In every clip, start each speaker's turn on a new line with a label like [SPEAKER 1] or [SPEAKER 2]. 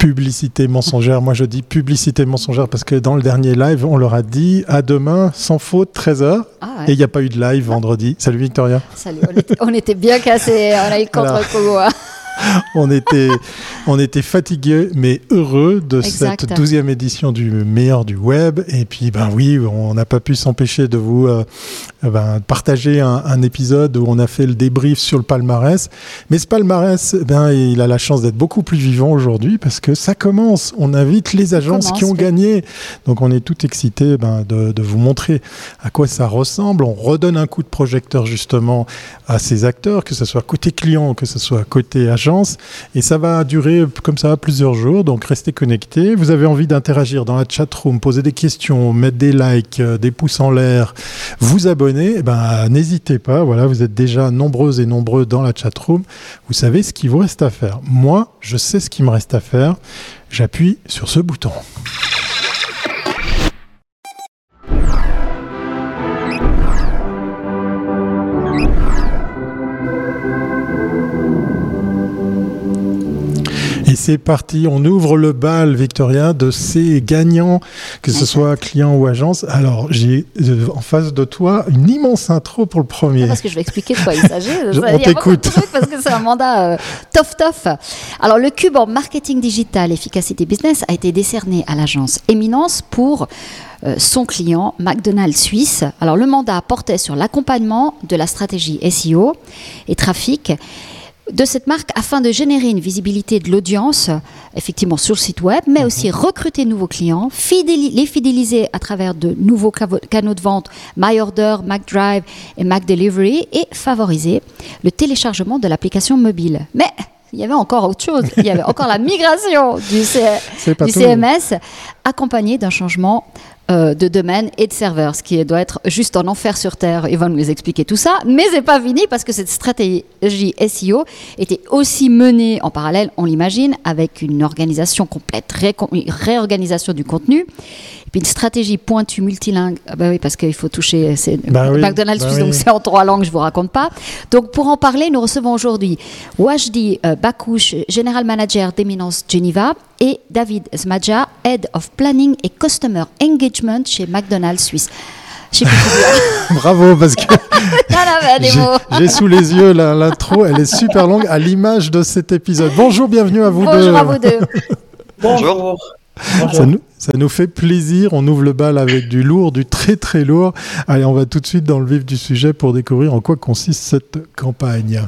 [SPEAKER 1] Publicité mensongère. Moi, je dis publicité mensongère parce que dans le dernier live, on leur a dit à demain, sans faute, 13h. Ah Et il n'y a pas eu de live vendredi. Salut Victoria.
[SPEAKER 2] Salut. On était, bien cassés. On a eu contre-coup. Hein.
[SPEAKER 1] on était, on était fatigués mais heureux de cette douzième édition du meilleur du web. Et puis, ben oui, on n'a pas pu s'empêcher de vous euh, ben, partager un, épisode où on a fait le débrief sur le palmarès. Mais ce palmarès, ben, il a la chance d'être beaucoup plus vivant aujourd'hui parce que ça commence. On invite les agences qui ont gagné. Donc, on est tout excité ben, de, de vous montrer à quoi ça ressemble. On redonne un coup de projecteur justement à ces acteurs, que ce soit côté client, que ce soit côté agent et ça va durer comme ça plusieurs jours. Donc restez connectés. Vous avez envie d'interagir dans la chat room, poser des questions, mettre des likes, euh, des pouces en l'air, vous abonner. Eh ben n'hésitez pas. Voilà, vous êtes déjà nombreuses et nombreux dans la chat room. Vous savez ce qu'il vous reste à faire. Moi, je sais ce qu'il me reste à faire. J'appuie sur ce bouton. C'est parti, on ouvre le bal, Victoria, de ces gagnants, que ce soit client ou agence. Alors, j'ai euh, en face de toi une immense intro pour le premier.
[SPEAKER 2] parce que je vais expliquer de quoi il s'agit.
[SPEAKER 1] on t'écoute.
[SPEAKER 2] Parce que c'est un mandat euh, tof tof. Alors, le cube en marketing digital efficacité business a été décerné à l'agence Éminence pour euh, son client McDonald's Suisse. Alors le mandat portait sur l'accompagnement de la stratégie SEO et trafic de cette marque afin de générer une visibilité de l'audience, effectivement sur le site web, mais aussi mhm. recruter de nouveaux clients, les fidéliser à travers de nouveaux canaux de vente, MyOrder, MacDrive et MacDelivery, et favoriser le téléchargement de l'application mobile. Mais il y avait encore autre chose. Il y avait encore la migration du, du CMS accompagnée d'un changement euh, de domaine et de serveurs, ce qui doit être juste en enfer sur Terre. Ils vont nous expliquer tout ça. Mais c'est pas fini parce que cette stratégie SEO était aussi menée en parallèle, on l'imagine, avec une organisation complète, réorganisation du contenu puis une stratégie pointue multilingue, ah bah oui, parce qu'il faut toucher c'est bah McDonald's, bah donc c'est en trois langues, je vous raconte pas. Donc pour en parler, nous recevons aujourd'hui Wajdi euh, Bakouche, General Manager d'Eminence Geneva, et David Zmadja, Head of Planning et Customer Engagement chez McDonald's Suisse.
[SPEAKER 1] Bravo, parce que j'ai sous les yeux l'intro, elle est super longue, à l'image de cet épisode. Bonjour, bienvenue à vous
[SPEAKER 2] deux.
[SPEAKER 1] Bonjour
[SPEAKER 2] à vous deux.
[SPEAKER 3] Bonjour.
[SPEAKER 1] Ça nous, ça nous, fait plaisir. On ouvre le bal avec du lourd, du très très lourd. Allez, on va tout de suite dans le vif du sujet pour découvrir en quoi consiste cette campagne.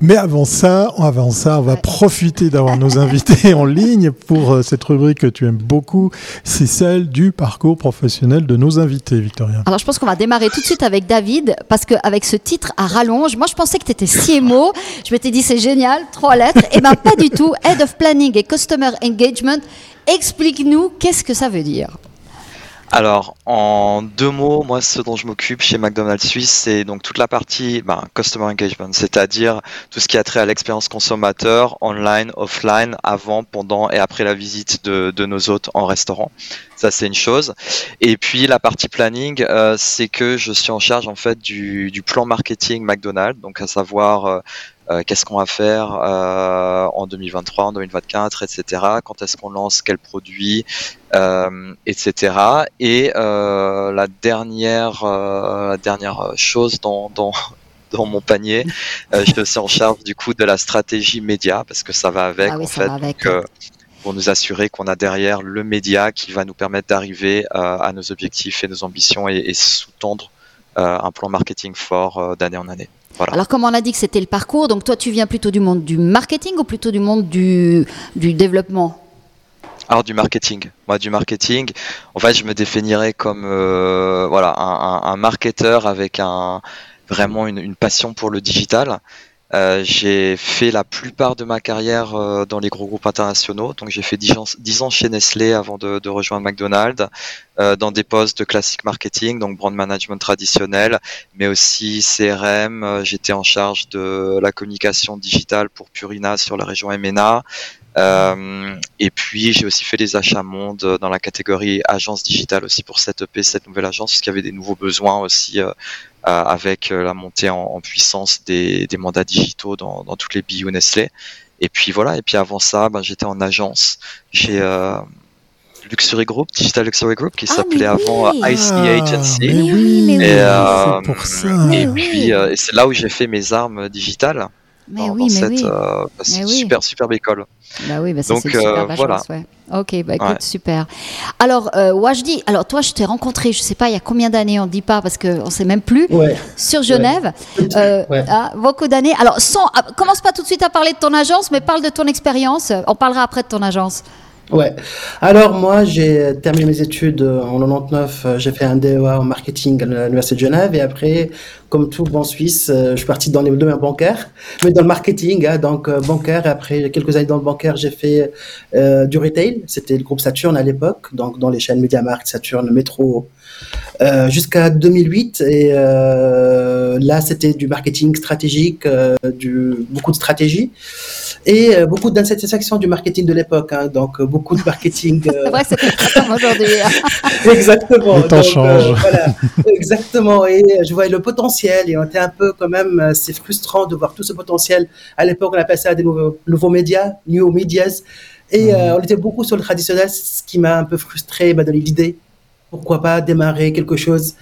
[SPEAKER 1] Mais avant ça, avant ça, on va profiter d'avoir nos invités en ligne pour euh, cette rubrique que tu aimes beaucoup. C'est celle du parcours professionnel de nos invités, Victoria.
[SPEAKER 2] Alors, je pense qu'on va démarrer tout de suite avec David, parce qu'avec ce titre à rallonge, moi, je pensais que tu étais CMO. Je m'étais dit, c'est génial, trois lettres. Et eh bien, pas du tout. Head of Planning et Customer Engagement. Explique-nous, qu'est-ce que ça veut dire
[SPEAKER 3] alors, en deux mots, moi, ce dont je m'occupe chez McDonald's Suisse, c'est donc toute la partie ben, Customer Engagement, c'est-à-dire tout ce qui a trait à l'expérience consommateur, online, offline, avant, pendant et après la visite de, nos hôtes en restaurant. Ça, c'est une chose. Et puis, la partie planning, euh, c'est que je suis en charge, en fait, du, du plan marketing McDonald's, donc à savoir... Euh, qu'est-ce qu'on va faire euh, en 2023, en 2024, etc. Quand est-ce qu'on lance quel produit, euh, etc. Et la dernière, la dernière chose dans, dans dans mon panier. je suis aussi en charge du coup de la stratégie média parce que ça va avec
[SPEAKER 2] ah
[SPEAKER 3] en fait. pour nous assurer qu'on a derrière le média qui va nous permettre d'arriver à nos objectifs et nos ambitions et, et sous-tendre un plan marketing fort d'année en année.
[SPEAKER 2] Alors, comme on a dit que c'était le parcours, donc toi, tu viens plutôt du monde du marketing ou plutôt du monde du, du développement?
[SPEAKER 3] Alors du marketing. Moi, du marketing. En fait, je me définirais comme euh, voilà un, un, marketeur avec un vraiment une, une, passion pour le digital. Euh, j'ai fait la plupart de ma carrière euh, dans les gros groupes internationaux. Donc j'ai fait 10 ans, chez Nestlé avant de, rejoindre McDonald's, euh, dans des postes de classique marketing, donc brand management traditionnel, mais aussi CRM. J'étais en charge de la communication digitale pour Purina sur la région MENA. et puis j'ai aussi fait des achats monde dans la catégorie agence digitale aussi pour cette EP, cette nouvelle agence, parce qu'il y avait des nouveaux besoins aussi avec euh, la montée en, puissance des, mandats digitaux dans, toutes les BU Nestlé. Et puis voilà. Et puis avant ça, ben, j'étais en agence chez Luxury Group, Digital Luxury Group, qui ah, s'appelait avant ICE Agency.
[SPEAKER 1] et, pour ça.
[SPEAKER 3] et puis c'est là où j'ai fait mes armes digitales. Mais dans, oui, mais cette oui. super superbe école.
[SPEAKER 2] Bah oui, bah ça, c'est super voilà. ouais. Ok, bah écoute, super. Alors, euh, Wajdi, alors toi, je t'ai rencontré, je sais pas, il y a combien d'années, on ne dit pas parce qu'on ne sait même plus, sur Genève. Euh, ah, beaucoup d'années. Alors, sans, ah, commence pas tout de suite à parler de ton agence, mais parle de ton expérience. On parlera après de ton agence.
[SPEAKER 4] Ouais. Alors moi, j'ai terminé mes études en 99. J'ai fait un DEA en marketing à l'université de Genève et après, comme tout bon Suisse, je suis parti dans les domaines bancaires, mais dans le marketing, hein, donc euh, bancaire. Après quelques années dans le bancaire, j'ai fait euh, du retail. C'était le groupe Saturn à l'époque, donc dans les chaînes MediaMarkt, Saturn, Métro, euh, jusqu'à 2008. Et euh, là, c'était du marketing stratégique, euh, du, beaucoup de stratégie et euh, beaucoup d'insatisfaction du marketing de l'époque. Hein, donc, beaucoup de marketing.
[SPEAKER 2] c'est vrai, c'est comme aujourd'hui.
[SPEAKER 4] exactement.
[SPEAKER 1] Le temps change.
[SPEAKER 4] voilà, exactement. Et je voyais le potentiel et on était un peu quand même, c'est frustrant de voir tout ce potentiel. À l'époque, on appelait ça des nouveaux, nouveaux médias, new medias. Et mhm. on était beaucoup sur le traditionnel, ce qui m'a un peu frustré, m'a donné l'idée pourquoi pas démarrer quelque chose.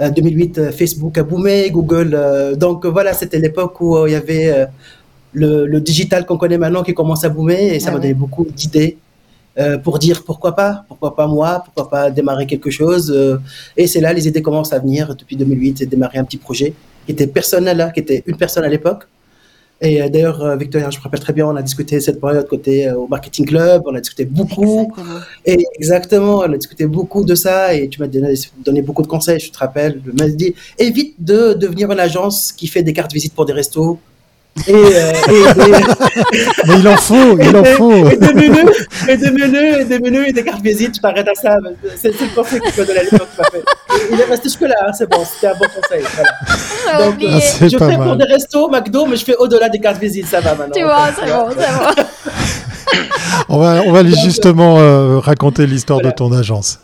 [SPEAKER 4] 2008, euh, euh, Facebook a boomé, Google. Euh, donc voilà, c'était l'époque où il y avait le, digital qu'on connaît maintenant qui commence à boomer et ça ah m'a donné beaucoup d'idées pour dire pourquoi pas, pourquoi pas moi, pourquoi pas démarrer quelque chose. et c'est là les idées commencent à venir depuis 2008 et démarrer un petit projet qui était personnel là, qui était une personne à l'époque et euh, d'ailleurs, euh, Victoria, je me rappelle très bien, on a discuté cette période côté euh, au marketing club, on a discuté beaucoup. Exactement. Et exactement, on a discuté beaucoup de ça et tu m'as donné, donné, beaucoup de conseils, je te rappelle. Tu m'as dit, évite de devenir une agence qui fait des cartes visite pour des restos
[SPEAKER 1] et, euh, Mais il en faut, il en faut.
[SPEAKER 4] Et des menus, et des menus, et des menus, et des cartes visite, je t'arrête à ça. C'est le conseil que tu donné à l'époque. Il est resté jusque-là, hein, c'est bon, c'était un bon conseil. Voilà. Donc, ah, je fais pour des restos, McDo, mais je fais au-delà des cartes visite, ça va maintenant.
[SPEAKER 2] Tu vois, c'est bon, c'est bon.
[SPEAKER 1] on va, on va justement euh, raconter l'histoire de ton agence.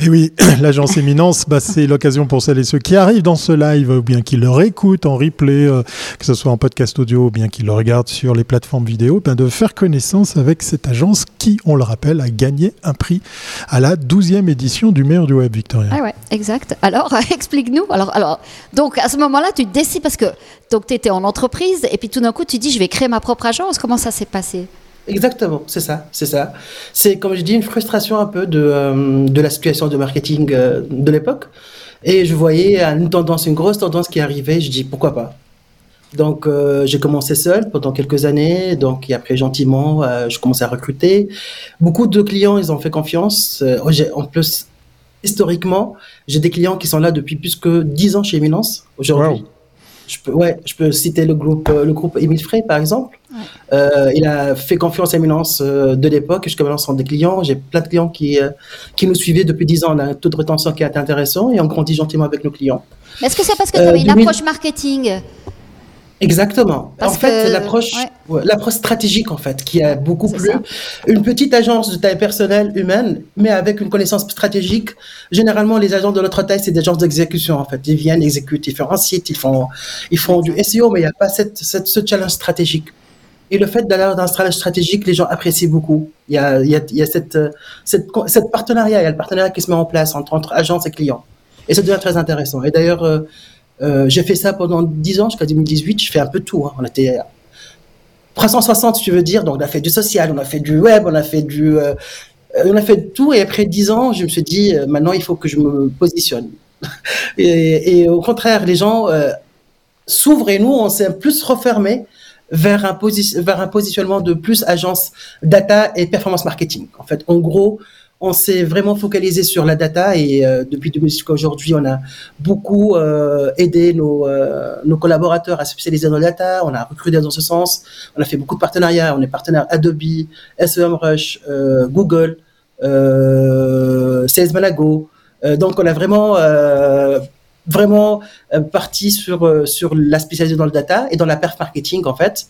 [SPEAKER 1] Et oui, l'agence Éminence, bah, c'est l'occasion pour celles et ceux qui arrivent dans ce live, ou bien qui le réécoutent en replay, euh, que ce soit en podcast audio, ou bien qui le regardent sur les plateformes vidéo, ben, de faire connaissance avec cette agence qui, on le rappelle, a gagné un prix à la 12e édition du meilleur du web, Victoria.
[SPEAKER 2] Ah ouais, exact. Alors, explique-nous. Alors, alors, donc, à ce moment-là, tu décides parce que tu étais en entreprise et puis tout d'un coup, tu dis, je vais créer ma propre agence. Comment ça s'est passé?
[SPEAKER 4] Exactement, c'est ça, c'est ça. C'est comme je dis une frustration un peu de, euh, de la situation de marketing euh, de l'époque. Et je voyais une tendance, une grosse tendance qui arrivait. Je dis pourquoi pas. Donc euh, j'ai commencé seul pendant quelques années. Donc et après gentiment, je commençais à recruter. Beaucoup de clients, ils ont fait confiance. en plus, historiquement, j'ai des clients qui sont là depuis plus que 10 ans chez Eminence aujourd'hui. Je peux, ouais, je peux citer le groupe, le groupe Emile Frey, par exemple. Euh, il a fait confiance à Éminence euh, de l'époque. Jusqu'à maintenant, sont des clients. J'ai plein de clients qui, euh, qui nous suivaient depuis 10 ans. On a un taux de rétention qui est intéressant et on grandit gentiment avec nos clients.
[SPEAKER 2] Est-ce que c'est parce que tu avais une approche marketing?
[SPEAKER 4] Exactement. en fait, l'approche, l'approche stratégique en fait, qui a beaucoup plu. Une petite agence de taille personnelle humaine, mais avec une connaissance stratégique. Généralement, les agents de notre taille, c'est des agences d'exécution en fait. Ils viennent, exécutent, ils font un site, ils font, ils font du SEO, mais il n'y a pas cette, cette, ce challenge stratégique. Et le fait d'aller dans un stratégie stratégique, les gens apprécient beaucoup. Il y a, il y a, il y a cette, cette, cette, partenariat, il y a le partenariat qui se met en place entre, entre agence et clients. Et ça devient très intéressant. Et d'ailleurs, euh, j'ai fait ça pendant 10 ans, jusqu'à 2018. Je fais un peu tout. Hein. On était 360, si tu veux dire. Donc, on a fait du social, on a fait du web, on a fait du, euh, on a fait tout. Et après 10 ans, je me suis dit, euh, maintenant, il faut que je me positionne. et, au contraire, les gens euh, s'ouvrent et nous, on s'est plus refermé vers un, vers un positionnement de plus agence data et performance marketing. En fait, en gros, on s'est vraiment focalisé sur la data et euh, depuis jusqu'à aujourd'hui, on a beaucoup euh, aidé nos, euh, nos collaborateurs à se spécialiser dans la data. On a recruté dans ce sens. On a fait beaucoup de partenariats. On est partenaire Adobe, SEMrush, euh, Google, euh, Salesmanago. donc, on a vraiment vraiment euh, parti sur, euh, sur la spécialisation dans le data et dans la perf marketing, en fait.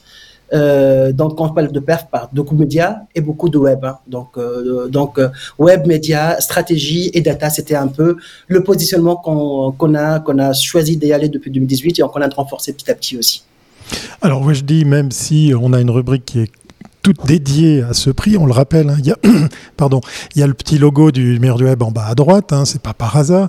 [SPEAKER 4] Euh, donc, quand on parle de perf, par beaucoup de médias et beaucoup de web. Hein. Donc, euh, donc web, médias, stratégie et data, c'était un peu le positionnement qu'on qu'on a, qu'on a choisi d'y aller depuis 2018 et qu'on a renforcé petit à petit aussi.
[SPEAKER 1] Alors, moi, je dis, même si on a une rubrique qui est toute dédiée à ce prix. On le rappelle, hein, il, y a, pardon, il y a le petit logo du meilleur du web en bas à droite, hein, c'est pas par hasard.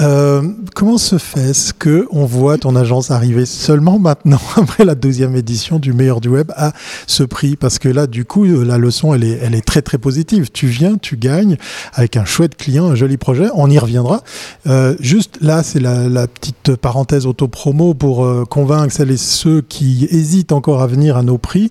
[SPEAKER 1] Euh, comment se fait-ce que on voit ton agence arriver seulement maintenant, après la deuxième édition du meilleur du web, à ce prix? Parce que là, du coup, la leçon, elle est, très très positive. Tu viens, tu gagnes avec un chouette client, un joli projet. On y reviendra. Euh, juste là, c'est la, la, petite parenthèse auto-promo pour euh, convaincre celles et ceux qui hésitent encore à venir à nos prix.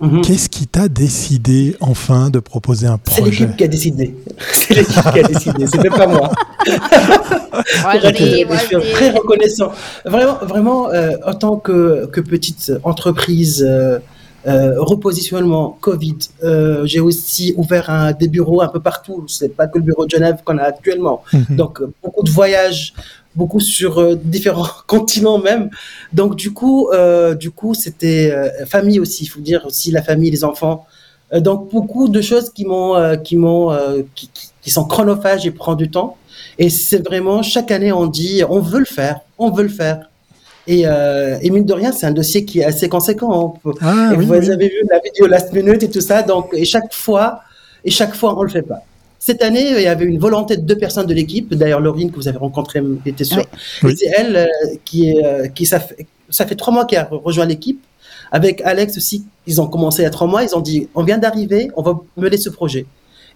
[SPEAKER 1] Mhm. Qu'est-ce qui t'a décidé enfin de proposer un projet
[SPEAKER 4] C'est l'équipe qui a décidé. C'est l'équipe qui a décidé. C'est même pas moi. je suis très reconnaissant. Vraiment, vraiment euh, en tant que, que petite entreprise. Euh, euh, repositionnement Covid. Euh, j'ai aussi ouvert un, des bureaux un peu partout. C'est pas que le bureau de Genève qu'on a actuellement. Mhm. Donc beaucoup de voyages, beaucoup sur euh, différents continents même. Donc du coup, euh, du coup, c'était euh, famille aussi. Il faut dire aussi la famille, les enfants. donc beaucoup de choses qui m'ont, qui m'ont, qui, qui, sont chronophages et prennent du temps. Et c'est vraiment chaque année on dit, on veut le faire, on veut le faire. Et, et mine de rien, c'est un dossier qui est assez conséquent. Ah vous avez vu la vidéo last minute et tout ça. Donc et chaque fois, et chaque fois on le fait pas. Cette année, il y avait une volonté de deux personnes de l'équipe. D'ailleurs, Laurine, que vous avez rencontrée, était sûre. C'est elle euh, qui, est, euh, qui ça, fait, ça fait trois mois qu'elle a rejoint l'équipe. Avec Alex aussi, ils ont commencé il y a trois mois. Ils ont dit, on vient d'arriver, on va mener ce projet.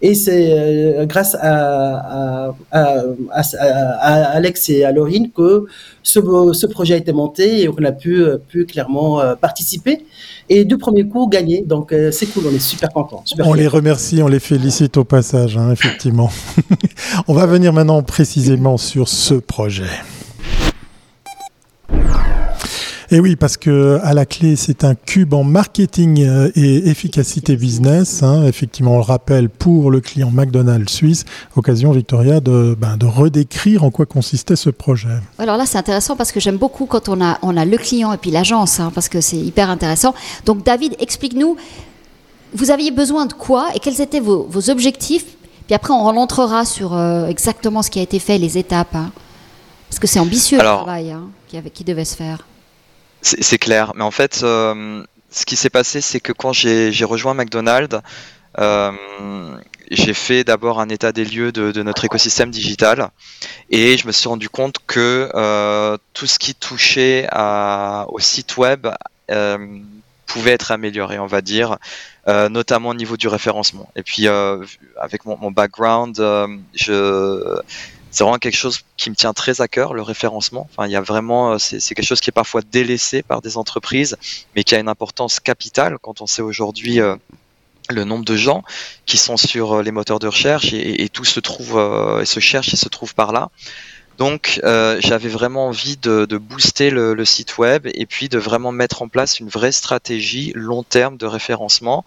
[SPEAKER 4] Et c'est euh, grâce à, Alex et à Laurine que ce, ce, projet a été monté et qu'on a pu, pu clairement euh, participer. Et du premier coup, gagner. Donc euh, c'est cool, on est super contents.
[SPEAKER 1] on les remercie, on les félicite au passage, hein, effectivement. on va venir maintenant précisément sur ce projet. Et oui, parce que à la clé, c'est un cube en marketing euh, et efficacité business. Hein, effectivement, on le rappelle pour le client McDonald's suisse. Occasion, Victoria, de, ben, de redécrire en quoi consistait ce projet.
[SPEAKER 2] Alors là, c'est intéressant parce que j'aime beaucoup quand on a, on a le client et puis l'agence, hein, parce que c'est hyper intéressant. Donc, David, explique-nous, vous aviez besoin de quoi et quels étaient vos, vos objectifs? Puis après, on rentrera sur euh, exactement ce qui a été fait, les étapes. Hein. parce que c'est ambitieux le travail hein, qui, avait, qui devait se faire.
[SPEAKER 3] C'est clair, mais en fait, euh, ce qui s'est passé, c'est que quand j'ai rejoint McDonald's, euh, j'ai fait d'abord un état des lieux de, notre écosystème digital et je me suis rendu compte que euh, tout ce qui touchait au site web pouvait être amélioré, on va dire, notamment au niveau du référencement. Et puis, avec mon, mon background, je c'est vraiment quelque chose qui me tient très à cœur, le référencement. Enfin, il y a vraiment, euh, c'est quelque chose qui est parfois délaissé par des entreprises, mais qui a une importance capitale quand on sait aujourd'hui euh, le nombre de gens qui sont sur euh, les moteurs de recherche et, tout se trouve et se cherche et se trouve par là. Donc, j'avais vraiment envie de, booster le, site web et puis de vraiment mettre en place une vraie stratégie long terme de référencement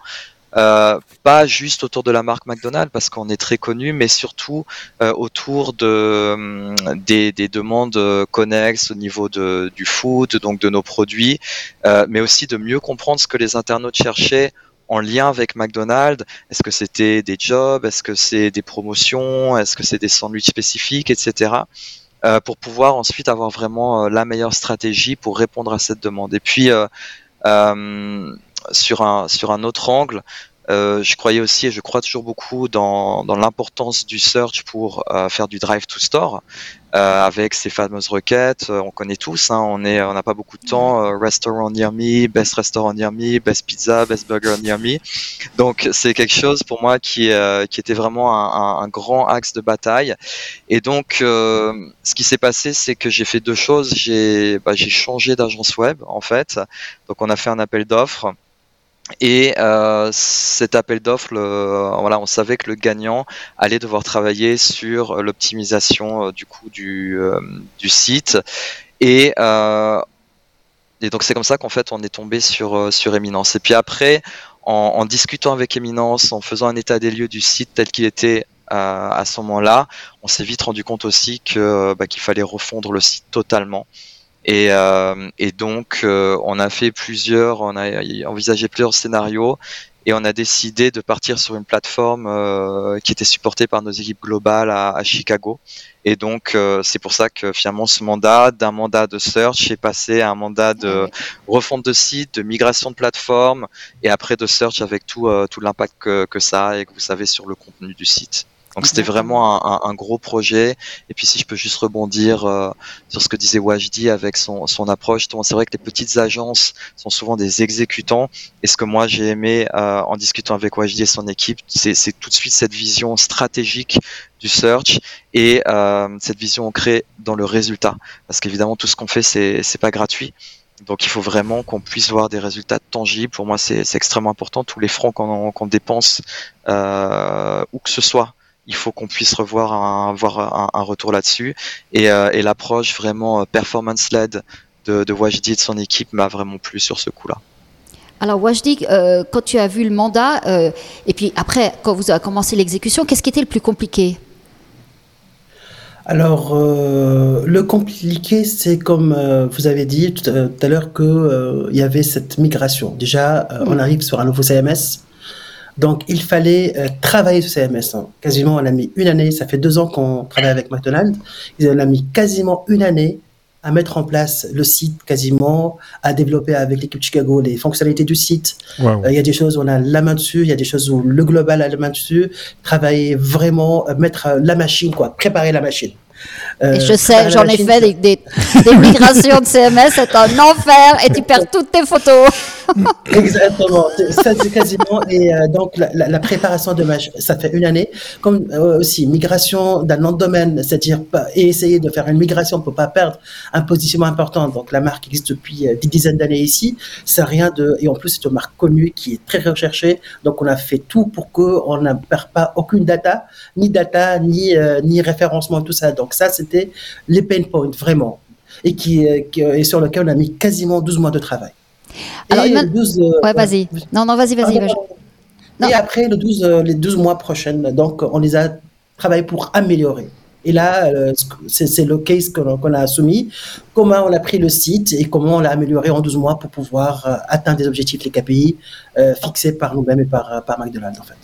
[SPEAKER 3] euh, pas juste autour de la marque McDonald's parce qu'on est très connu, mais surtout euh, autour de, hum, des, des, demandes euh, connexes au niveau de, du food, donc de nos produits, mais aussi de mieux comprendre ce que les internautes cherchaient en lien avec McDonald's. Est-ce que c'était des jobs? Est-ce que c'est des promotions? Est-ce que c'est des sandwichs spécifiques, etc. Euh, pour pouvoir ensuite avoir vraiment la meilleure stratégie pour répondre à cette demande. Et puis, euh, sur un, sur un autre angle, euh, je croyais aussi et je crois toujours beaucoup dans, dans l'importance du search pour euh, faire du drive to store euh, avec ces fameuses requêtes. On connaît tous, hein, on est, on n'a pas beaucoup de temps. Restaurant near me, best restaurant near me, best pizza, best burger near me. Donc c'est quelque chose pour moi qui, qui était vraiment un, un, grand axe de bataille. Et donc ce qui s'est passé, c'est que j'ai fait deux choses. J'ai bah, j'ai changé d'agence web en fait. Donc on a fait un appel d'offres. Et euh, cet appel d'offres, voilà, on savait que le gagnant allait devoir travailler sur l'optimisation euh, du coup du, euh, du site. Et, euh, et donc c'est comme ça qu'en fait on est tombé sur, sur Eminence. Et puis après, en, discutant avec Eminence, en faisant un état des lieux du site tel qu'il était à ce moment-là, on s'est vite rendu compte aussi que bah, qu'il fallait refondre le site totalement. Et, et donc, on a fait plusieurs, on a envisagé plusieurs scénarios et on a décidé de partir sur une plateforme euh, qui était supportée par nos équipes globales à, Chicago. Et donc, euh, c'est pour ça que finalement, ce mandat, d'un mandat de search, est passé à un mandat de refonte de site, de migration de plateforme, et après de search avec tout, euh, tout l'impact que, que ça a et que vous savez sur le contenu du site. Donc c'était vraiment un, gros projet. Et puis si je peux juste rebondir euh, sur ce que disait Wajdi avec son, approche, c'est vrai que les petites agences sont souvent des exécutants. Et ce que moi j'ai aimé euh, en discutant avec Wajdi et son équipe, c'est tout de suite cette vision stratégique du search et euh, cette vision ancrée dans le résultat. Parce qu'évidemment tout ce qu'on fait c'est pas gratuit. Donc il faut vraiment qu'on puisse voir des résultats tangibles. Pour moi, c'est extrêmement important. Tous les francs qu'on dépense, où que ce soit, il faut qu'on puisse revoir un, avoir un, retour là-dessus. Et, euh, et l'approche vraiment euh, performance-led de, de Wajdi et de son équipe m'a vraiment plu sur ce coup-là.
[SPEAKER 2] Alors Wajdi, euh, quand tu as vu le mandat, et puis après, quand vous avez commencé l'exécution, qu'est-ce qui était le plus compliqué?
[SPEAKER 4] Alors, le compliqué, c'est comme vous avez dit tout à, l'heure qu'il y avait cette migration. Déjà, on mm. arrive sur un nouveau CMS. Donc, il fallait euh, travailler ce CMS. Hein. Quasiment, on a mis une année. Ça fait deux ans qu'on travaille avec McDonald's. On a mis quasiment une année à mettre en place le site, quasiment, à développer avec l'équipe Chicago les fonctionnalités du site. Euh, il y a des choses où on a la main dessus, il y a des choses où le global a la main dessus. Travailler vraiment, euh, mettre la machine, quoi, préparer la machine.
[SPEAKER 2] Et je sais, j'en ai fait des, des, migrations de CMS, c'est un enfer et tu perds toutes tes photos.
[SPEAKER 4] Exactement, ça c'est quasiment. Et euh, donc la, préparation de match, ça fait une année. Comme euh, aussi migration d'un nom de domaine, c'est-à-dire et essayer de faire une migration pour pas perdre un positionnement important. Donc la marque existe depuis euh, des dizaines d'années ici. C'est rien de et en plus c'est une marque connue qui est très recherchée. Donc on a fait tout pour que on ne perd pas aucune data, ni data, ni ni référencement tout ça. Donc ça c'était les pain points vraiment et qui, qui et sur lequel on a mis quasiment 12 mois de travail.
[SPEAKER 2] Alors, et 12, euh, ouais, vas-y. Non, non, vas-y, vas-y.
[SPEAKER 4] et après, le 12, euh, les 12 mois prochains, donc, on les a travaillé pour améliorer. Et là, euh, c'est le case qu'on a soumis. Comment on a pris le site et comment on l'a amélioré en 12 mois pour pouvoir atteindre des objectifs, les KPI, fixés par nous-mêmes et par, par McDonald's, en fait.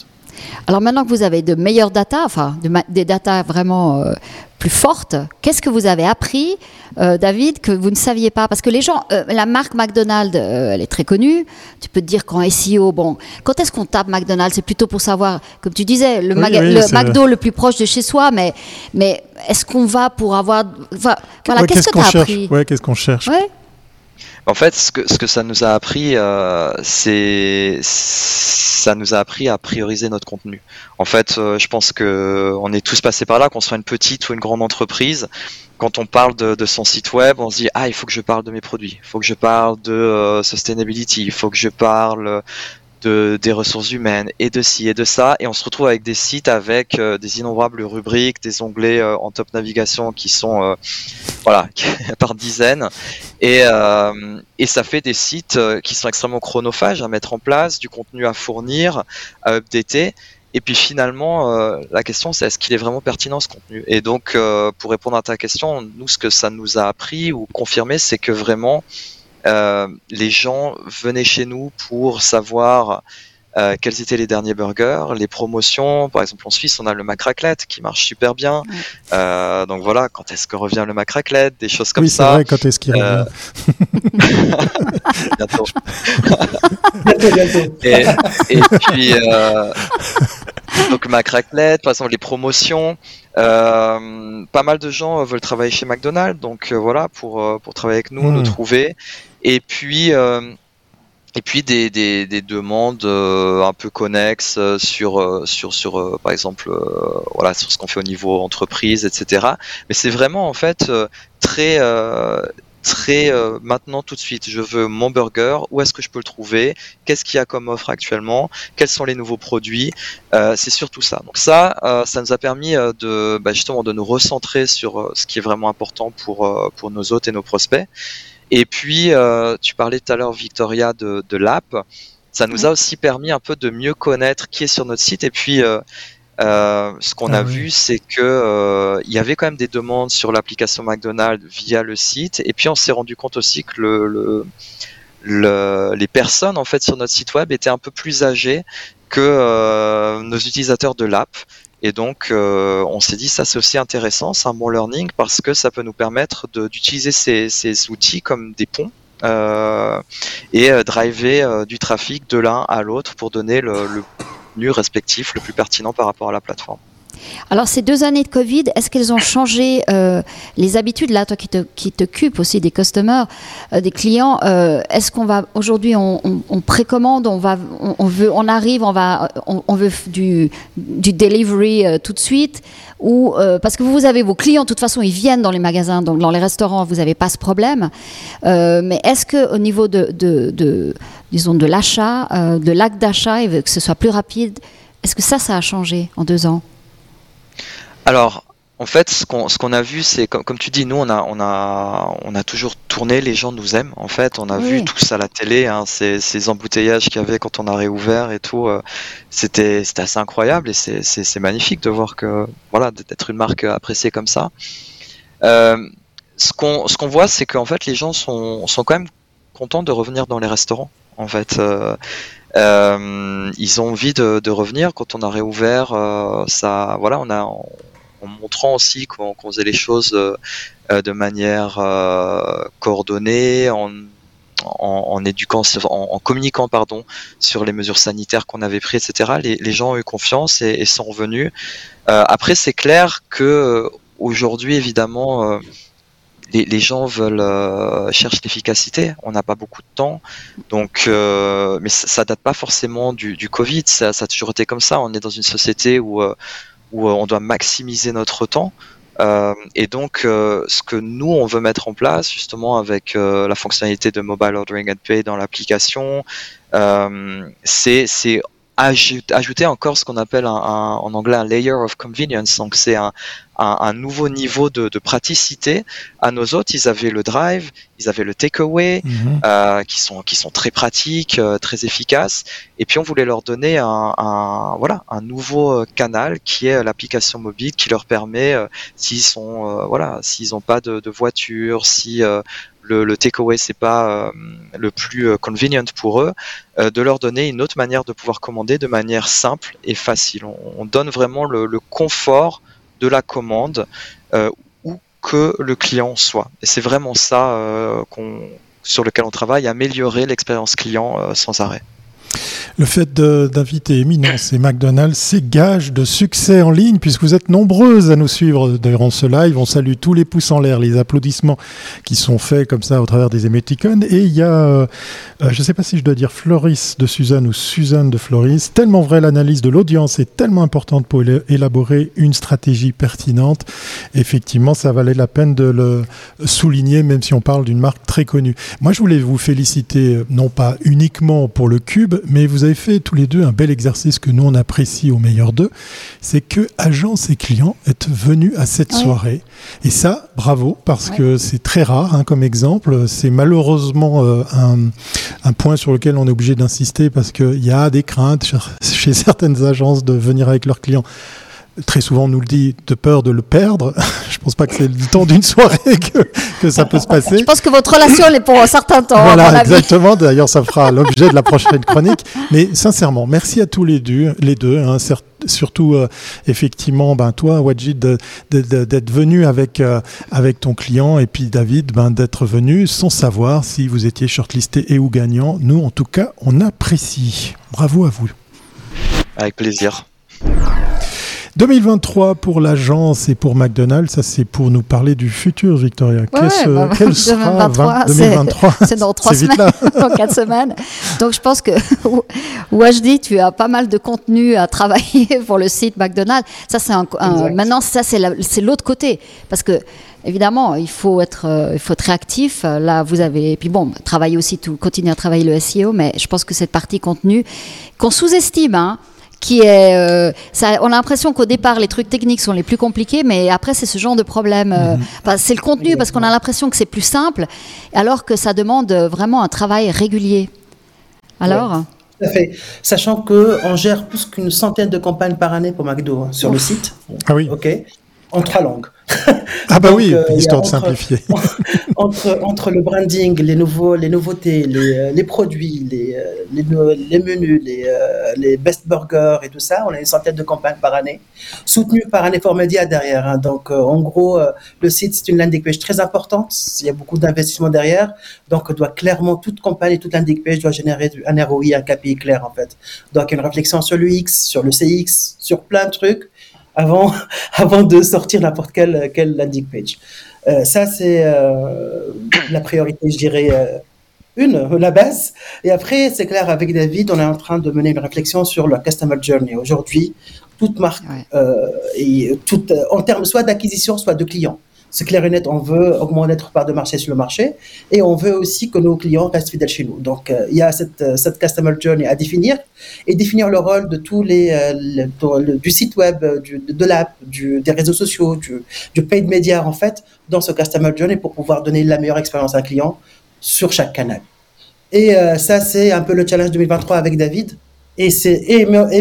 [SPEAKER 2] Alors maintenant que vous avez de meilleures data, enfin des data vraiment euh, plus fortes, qu'est-ce que vous avez appris, euh, David, que vous ne saviez pas? Parce que les gens, euh, la marque McDonald's, elle est très connue. Tu peux te dire qu'en SEO, bon, quand est-ce qu'on tape McDonald's? C'est plutôt pour savoir, comme tu disais, le, McDo le plus proche de chez soi, mais, mais est-ce qu'on va pour avoir. voilà, qu'est-ce que tu as appris?
[SPEAKER 1] Ouais, qu'est-ce qu'on cherche?
[SPEAKER 3] En fait, ce que, ce que ça nous a appris, euh, c'est ça nous a appris à prioriser notre contenu. En fait, euh, je pense que on est tous passés par là, qu'on soit une petite ou une grande entreprise. Quand on parle de, son site web, on se dit ah il faut que je parle de mes produits, il faut que je parle de euh, sustainability, il faut que je parle des ressources humaines et de ci et de ça, et on se retrouve avec des sites avec euh, des innombrables rubriques, des onglets euh, en top navigation qui sont euh, voilà par dizaines, et, et ça fait des sites qui sont extrêmement chronophages à mettre en place, du contenu à fournir, à updater. Et puis finalement, la question c'est est-ce qu'il est vraiment pertinent ce contenu? Et donc, pour répondre à ta question, nous, ce que ça nous a appris ou confirmé, c'est que vraiment, les gens venaient chez nous pour savoir euh, quels étaient les derniers burgers, les promotions. Par exemple, en Suisse, on a le Mac Raclette qui marche super bien. Euh, donc voilà, quand est-ce que revient le Mac Raclette, des choses comme ça.
[SPEAKER 1] Oui, c'est vrai, quand est-ce qu'il revient
[SPEAKER 3] Bientôt. et, et, puis, donc Mac Raclette, par exemple, les promotions. pas mal de gens veulent travailler chez McDonald's, donc voilà, pour, pour travailler avec nous, nous hmm. trouver. Et puis, euh, et puis des, des, des demandes euh, un peu connexes euh, sur, sur, sur par exemple, voilà, sur ce qu'on fait au niveau entreprise, etc. Mais c'est vraiment en fait très très maintenant tout de suite. Je veux mon burger. Où est-ce que je peux le trouver Qu'est-ce qu'il y a comme offre actuellement Quels sont les nouveaux produits C'est surtout ça. Donc ça, ça nous a permis de bah, justement de nous recentrer sur ce qui est vraiment important pour pour nos hôtes et nos prospects. Et puis, euh, tu parlais tout à l'heure, Victoria, de, de l'app. Ça nous a aussi permis un peu de mieux connaître qui est sur notre site et puis euh, ce qu'on a ah vu, c'est que il y avait quand même des demandes sur l'application McDonald's via le site, et puis on s'est rendu compte aussi que le, le, les personnes en fait sur notre site web étaient un peu plus âgées que nos utilisateurs de l'app. Et donc, on s'est dit, ça c'est aussi intéressant, c'est un bon learning parce que ça peut nous permettre d'utiliser ces, outils comme des ponts euh, et euh, driver euh, du trafic de l'un à l'autre pour donner le, le respectif le plus pertinent par rapport à la plateforme.
[SPEAKER 2] Alors, ces deux années de Covid, est-ce qu'elles ont changé les habitudes, là, toi qui, t'occupes aussi des customers, des clients Est-ce qu'on va, aujourd'hui, on, précommande, on, va, on, veut, on arrive, on, va, on, veut du, delivery tout de suite? Ou euh, parce que vous avez vos clients, de toute façon, ils viennent dans les magasins, donc dans les restaurants, vous n'avez pas ce problème. Euh, mais est-ce que au niveau de, de, disons, de l'achat, euh, de l'acte d'achat, et que ce soit plus rapide, est-ce que ça, ça a changé en deux ans?
[SPEAKER 3] Alors, en fait, ce qu'on a vu, c'est comme, comme, tu dis, nous, on a, on, a, on a toujours tourné, les gens nous aiment. En fait, on a vu tout ça à la télé, hein, ces, ces, embouteillages qu'il y avait quand on a réouvert et tout. Euh, c'était assez incroyable et c'est magnifique de voir que, voilà, d'être une marque appréciée comme ça. Euh, ce qu'on voit, c'est qu'en fait, les gens sont, sont quand même contents de revenir dans les restaurants. En fait, euh, ils ont envie de, de, revenir quand on a réouvert. Ça, voilà, on a montrant aussi qu'on faisait les choses euh, euh, de manière euh, coordonnée, en, en, éduquant, en, communiquant pardon sur les mesures sanitaires qu'on avait prises, etc. Les, gens ont eu confiance et, sont revenus. après, c'est clair que aujourd'hui, évidemment, les, gens veulent chercher l'efficacité. On n'a pas beaucoup de temps, donc, mais ça, ne date pas forcément du, Covid. Ça, ça, a toujours été comme ça. On est dans une société où où euh, on doit maximiser notre temps. Euh, et donc, euh, ce que nous, on veut mettre en place, justement, avec la fonctionnalité de Mobile Ordering and Pay dans l'application, c'est ajouter encore ce qu'on appelle en anglais un layer of convenience. Donc, c'est un, un, nouveau niveau de, de, praticité à nos autres. Ils avaient le drive, ils avaient le takeaway, mhm. euh, qui sont qui sont très pratiques, euh, très efficaces. Et puis on voulait leur donner un, un voilà un nouveau euh, canal qui est l'application mobile qui leur permet euh, s'ils sont euh, voilà s'ils n'ont pas de, de, voiture, si le, le takeaway c'est pas le plus convenient pour eux, de leur donner une autre manière de pouvoir commander de manière simple et facile. On, on donne vraiment le, le confort de la commande euh, où que le client soit. Et c'est vraiment ça euh, sur lequel on travaille, améliorer l'expérience client euh, sans arrêt.
[SPEAKER 1] Le fait d'inviter Eminence et McDonald's, c'est gage de succès en ligne, puisque vous êtes nombreuses à nous suivre durant ce live. On salue tous les pouces en l'air, les applaudissements qui sont faits comme ça au travers des émoticônes. Et il y a, euh, je ne sais pas si je dois dire Floris de Suzanne ou Suzanne de Floris, tellement vrai l'analyse de l'audience est tellement importante pour élaborer une stratégie pertinente. Effectivement, ça valait la peine de le souligner, même si on parle d'une marque très connue. Moi, je voulais vous féliciter, non pas uniquement pour le cube, mais vous avez fait tous les deux un bel exercice que nous on apprécie au meilleur d'eux, c'est que agence et clients êtes venus à cette soirée. Et ça, bravo, parce que c'est très rare hein, comme exemple. C'est malheureusement euh, un, un, point sur lequel on est obligé d'insister parce qu'il y a des craintes chez certaines agences de venir avec leurs clients très souvent on nous le dit, de peur de le perdre. Je pense pas que c'est le temps d'une soirée que, que, ça peut se passer.
[SPEAKER 2] Je pense que votre relation est pour un certain temps.
[SPEAKER 1] Voilà, exactement. D'ailleurs, ça fera l'objet de la prochaine chronique. Mais sincèrement, merci à tous les deux, les deux. Hein, surtout euh, effectivement ben toi Wajid d'être venu avec euh, avec ton client et puis David ben d'être venu sans savoir si vous étiez shortlisté et ou gagnant nous en tout cas on apprécie bravo à vous
[SPEAKER 3] avec plaisir
[SPEAKER 1] 2023 pour l'agence et pour McDonald's, ça c'est pour nous parler du futur, Victoria.
[SPEAKER 2] Ouais, bah, quel sera 2023 C'est dans trois semaines, dans quatre semaines. Donc je pense que Wajdi, tu as pas mal de contenu à travailler pour le site McDonald's. Ça c'est un, maintenant ça c'est l'autre côté parce que évidemment, il faut être, euh, il faut être réactif. Là, vous avez, et puis bon, travailler aussi, tout, continuer à travailler le SEO, mais je pense que cette partie contenu qu'on sous-estime, hein, qui est. Euh, ça, on a l'impression qu'au départ, les trucs techniques sont les plus compliqués, mais après, c'est ce genre de problème. Euh, mhm. c'est le contenu, parce qu'on a l'impression que c'est plus simple, alors que ça demande vraiment un travail régulier. Alors
[SPEAKER 4] Tout à fait. Sachant qu'on gère plus qu'une centaine de campagnes par année pour McDo hein, sur le site.
[SPEAKER 1] Ah oui.
[SPEAKER 4] OK. En trois langues.
[SPEAKER 1] Ah bah oui, euh, histoire de simplifier.
[SPEAKER 4] entre, entre le branding, les, nouveaux, les nouveautés, les, euh, les produits, les, euh, les, les, menus, les, les best burgers et tout ça, on a une centaine de campagnes par année, soutenues par un effort média derrière. Hein. Donc en gros, le site, c'est une landing page très importante, il y a beaucoup d'investissement derrière, donc doit clairement, toute campagne et toute landing page doit générer un ROI, un KPI clair en fait. Donc une réflexion sur l'UX, sur le CX, sur plein de trucs avant, avant de sortir n'importe quelle, quelle landing page. Euh, ça, c'est euh, la priorité, je dirais, euh, une, la base. Et après, c'est clair, avec David, on est en train de mener une réflexion sur le customer journey. Aujourd'hui, toute marque, et toute, en termes soit d'acquisition, soit de clients c'est clair et net, on veut augmenter notre part de marché sur le marché et on veut aussi que nos clients restent fidèles chez nous. Donc, euh, il y a cette, euh, cette, customer journey à définir et définir le rôle de tous les, euh, du site web, du, de l'app, des réseaux sociaux, du, du paid media en fait dans ce customer journey pour pouvoir donner la meilleure expérience à un client sur chaque canal. Et ça, c'est un peu le challenge 2023 avec David et,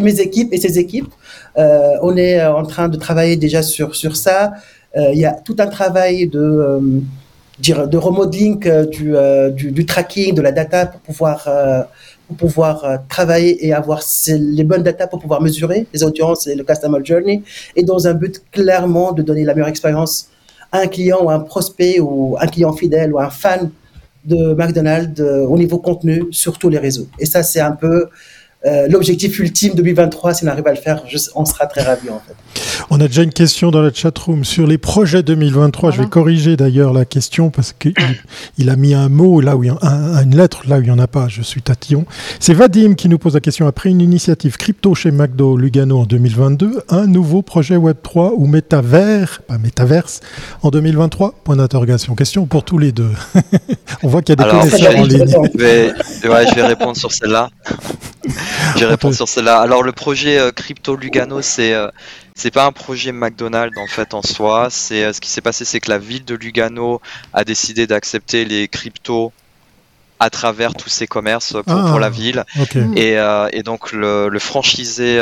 [SPEAKER 4] mes équipes et ses équipes. on est en train de travailler déjà sur ça. Euh, il y a tout un travail de euh, de remodeling euh, du, du, tracking, de la data pour pouvoir, pour pouvoir travailler et avoir les bonnes data pour pouvoir mesurer les audiences et le customer journey, et dans un but clairement de donner la meilleure expérience à un client ou un prospect ou un client fidèle ou un fan de McDonald's au niveau contenu sur tous les réseaux. Et ça, c'est un peu euh, l'objectif ultime 2023, si on arrive à le faire, on sera très ravis en fait.
[SPEAKER 1] On a déjà une question dans la chatroom sur les projets 2023. Je vais corriger d'ailleurs la question parce qu'il il a mis un mot là où il y a une lettre là où il n'y en a pas. Je suis tatillon. C'est Vadim qui nous pose la question. Après une initiative crypto chez McDo Lugano en 2022, un nouveau projet Web3 ou métavers, pas métaverse, en 2023 Point d'interrogation. Question pour tous les deux. on voit qu'il y a des connaissances en ligne.
[SPEAKER 3] Je vais, je vais répondre sur celle-là. Je réponds sur cela. Alors le projet euh, Crypto Lugano, c'est euh, c'est pas un projet McDonald's en fait en soi. C'est euh, ce qui s'est passé, c'est que la ville de Lugano a décidé d'accepter les cryptos à travers tous ces commerces pour, pour la ah, ville. Et, et, donc le, le franchisé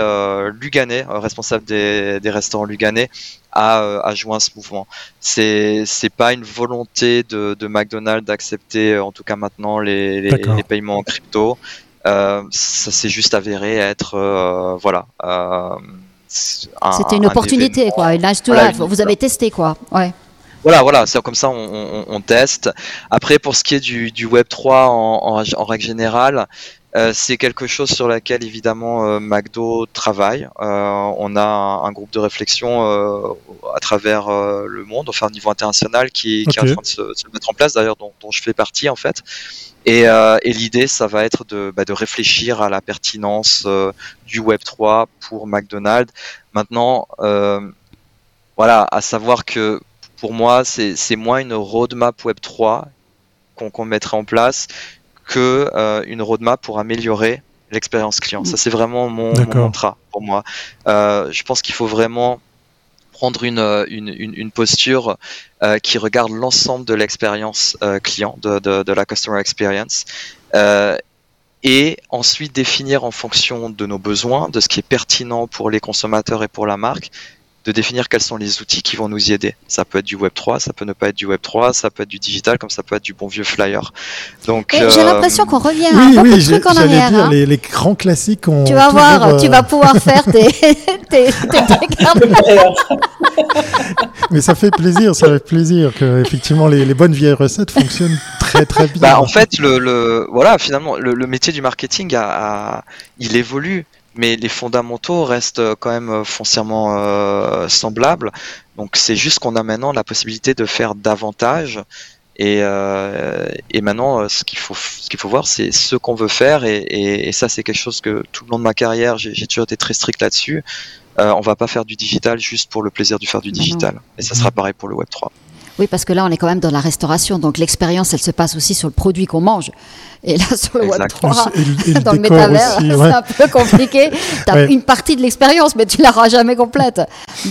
[SPEAKER 3] luganais, responsable des, des, restaurants luganais, a, a joint ce mouvement. C'est c'est pas une volonté de, de McDonald's d'accepter, en tout cas maintenant, les, les, les, paiements en crypto. Euh, ça s'est juste avéré être euh, voilà.
[SPEAKER 2] Euh, C'était une opportunité quoi, une nice to have. Vous avez testé quoi, ouais.
[SPEAKER 3] Voilà, voilà, c'est comme ça on, on, teste. Après, pour ce qui est du, du Web 3 en, en, règle générale, euh, c'est quelque chose sur laquelle évidemment euh, McDo travaille. Euh, on a un, groupe de réflexion à travers le monde, enfin au niveau international, qui, qui est en train de se, se mettre en place, d'ailleurs dont, dont, je fais partie en fait. Et, et l'idée, ça va être de, bah, de, réfléchir à la pertinence du Web 3 pour McDonald's. Maintenant, voilà, à savoir que pour moi, c'est moins une roadmap Web 3 qu'on qu mettrait en place que euh, une roadmap pour améliorer l'expérience client. Ça, c'est vraiment mon, mon, mantra pour moi. je pense qu'il faut vraiment prendre une, euh, une, une, posture euh, qui regarde l'ensemble de l'expérience euh, client, de, de, de, la customer experience, et ensuite définir en fonction de nos besoins, de ce qui est pertinent pour les consommateurs et pour la marque, de définir quels sont les outils qui vont nous y aider. Ça peut être du Web 3, ça peut ne pas être du Web 3, ça peut être du digital, comme ça peut être du bon vieux flyer.
[SPEAKER 2] Donc, j'ai euh, l'impression qu'on revient à un peu de trucs en arrière.
[SPEAKER 1] Dire, hein. les, les, grands classiques. Ont
[SPEAKER 2] tu vas voir, tu vas euh, pouvoir faire tes, tes,
[SPEAKER 1] Mais ça fait plaisir, ça fait plaisir que effectivement les, les bonnes vieilles recettes fonctionnent très très bien.
[SPEAKER 3] Bah, en fait, le, le voilà, finalement, le, le, métier du marketing a, a il évolue mais les fondamentaux restent euh, quand même euh, foncièrement euh, semblables. Donc c'est juste qu'on a maintenant la possibilité de faire davantage. Et, euh, et maintenant, ce qu'il faut, ce qu'il faut voir, c'est ce qu'on veut faire. Et, et, et ça, c'est quelque chose que tout le long de ma carrière, j'ai toujours été très strict là-dessus. Euh, on va pas faire du digital juste pour le plaisir de faire du digital. Et ça sera pareil pour le Web 3.
[SPEAKER 2] Oui, parce que là, on est quand même dans la restauration, donc l'expérience, elle se passe aussi sur le produit qu'on mange. Et là, sur le Web 3, dans le métavers, c'est un peu compliqué. Tu as une partie de l'expérience, mais tu l'auras jamais complète.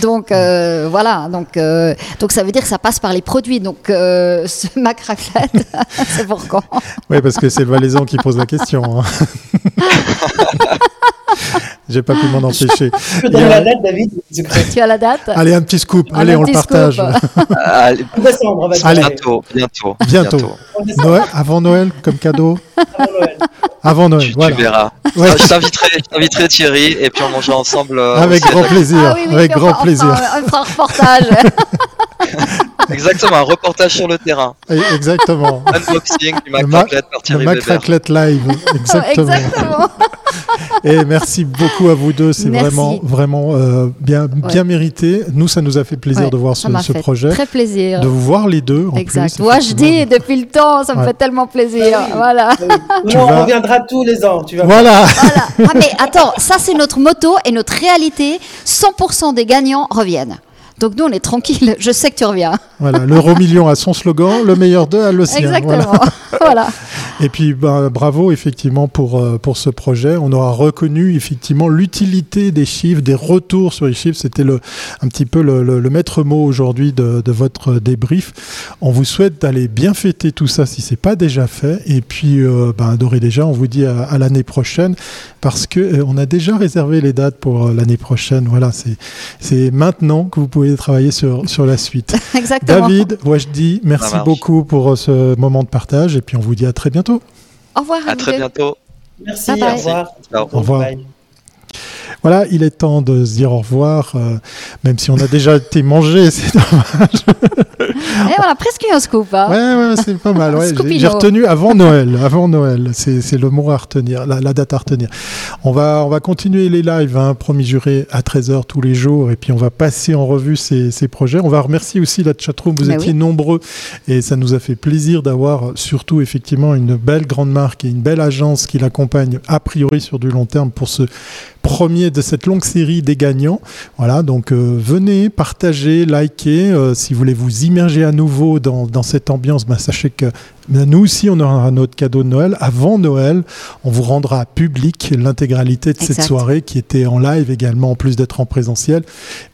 [SPEAKER 2] Donc, euh, voilà. Donc, euh, donc, ça veut dire que ça passe par les produits. Donc, euh, ce Mac raclette, c'est pour quand?
[SPEAKER 1] Oui, parce que c'est le Valaisan qui pose la question. Hein. J'ai pas pu m'en empêcher.
[SPEAKER 4] Tu donner la date, David
[SPEAKER 2] Tu as la date
[SPEAKER 1] Allez, un petit scoop. Allez, on le partage.
[SPEAKER 3] Allez, décembre, Allez. Bientôt, bientôt.
[SPEAKER 1] Bientôt. Noël, avant Noël, comme cadeau Avant Noël. Avant Noël,
[SPEAKER 3] tu, voilà. Tu verras. Ouais. Je t'inviterai Thierry et puis on mangera ensemble.
[SPEAKER 1] Euh, avec grand plaisir. Ah, oui, oui, avec grand plaisir.
[SPEAKER 2] Un, un reportage.
[SPEAKER 3] Exactement, un reportage sur le terrain.
[SPEAKER 1] Exactement.
[SPEAKER 3] Unboxing du Mac Raclette par Thierry
[SPEAKER 1] Le Mac Raclette Live. Exactement. Exactement. Et merci beaucoup à vous deux. C'est vraiment, vraiment euh, bien, bien mérité. Nous, ça nous a fait plaisir de voir ce, ce projet.
[SPEAKER 2] Très plaisir.
[SPEAKER 1] De vous voir les deux. En
[SPEAKER 2] exact. Moi, je dis depuis le temps, ça me fait tellement plaisir. Voilà.
[SPEAKER 4] on reviendra tous les ans. Tu vas
[SPEAKER 1] voilà.
[SPEAKER 2] voilà. Ah, mais attends, ça, c'est notre moto et notre réalité. 100% des gagnants reviennent. Donc nous, on est tranquille. Je sais que tu reviens.
[SPEAKER 1] Voilà, l'euro million a son slogan, le meilleur d'eux a le sien.
[SPEAKER 2] Exactement. Voilà.
[SPEAKER 1] Et puis, ben, bravo effectivement pour, euh, pour ce projet. On aura reconnu effectivement l'utilité des chiffres, des retours sur les chiffres. C'était le, un petit peu le, le, maître mot aujourd'hui de, de, votre débrief. On vous souhaite d'aller bien fêter tout ça si c'est pas déjà fait. Et puis, euh, ben, d'ores déjà, on vous dit à, l'année prochaine parce que euh, on a déjà réservé les dates pour euh, l'année prochaine. Voilà, c'est maintenant que vous pouvez travailler sur, sur la suite.
[SPEAKER 2] Exactement.
[SPEAKER 1] David, dis merci beaucoup pour ce moment de partage et puis on vous dit à très bientôt.
[SPEAKER 2] Au revoir.
[SPEAKER 3] À, très bientôt.
[SPEAKER 4] Merci. Au revoir.
[SPEAKER 1] Au revoir. Voilà, il est temps de se dire au revoir, euh, même si on a déjà été mangé, c'est dommage.
[SPEAKER 2] Et on a presque un scoop. Hein.
[SPEAKER 1] Ouais, ouais c'est pas mal. J'ai retenu avant Noël. Avant Noël, c'est le mot à retenir, la, date à retenir. On va, on va continuer les lives, hein, promis juré, à 13h tous les jours, et puis on va passer en revue ces, ces projets. On va remercier aussi la chatroom, vous bah étiez nombreux, et ça nous a fait plaisir d'avoir surtout effectivement une belle grande marque et une belle agence qui l'accompagne a priori sur du long terme pour ce premier de cette longue série des gagnants. Voilà, donc euh, venez, partagez, likez. Euh, si vous voulez vous immerger à nouveau dans, dans cette ambiance, ben, sachez que ben, nous aussi, on aura notre cadeau de Noël. Avant Noël, on vous rendra public l'intégralité de cette soirée qui était en live également, en plus d'être en présentiel.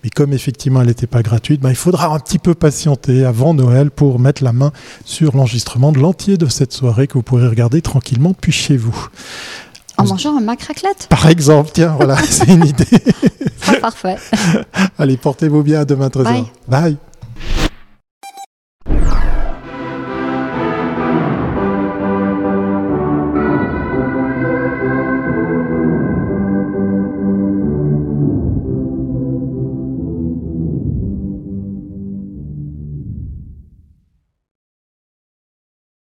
[SPEAKER 1] Mais comme effectivement elle n'était pas gratuite, ben, il faudra un petit peu patienter avant Noël pour mettre la main sur l'enregistrement de l'entier de cette soirée que vous pourrez regarder tranquillement depuis chez vous.
[SPEAKER 2] En mangeant un mac raclette
[SPEAKER 1] Par exemple, tiens, voilà, c'est une idée.
[SPEAKER 2] parfait.
[SPEAKER 1] Allez, portez-vous bien à demain 13h. Bye.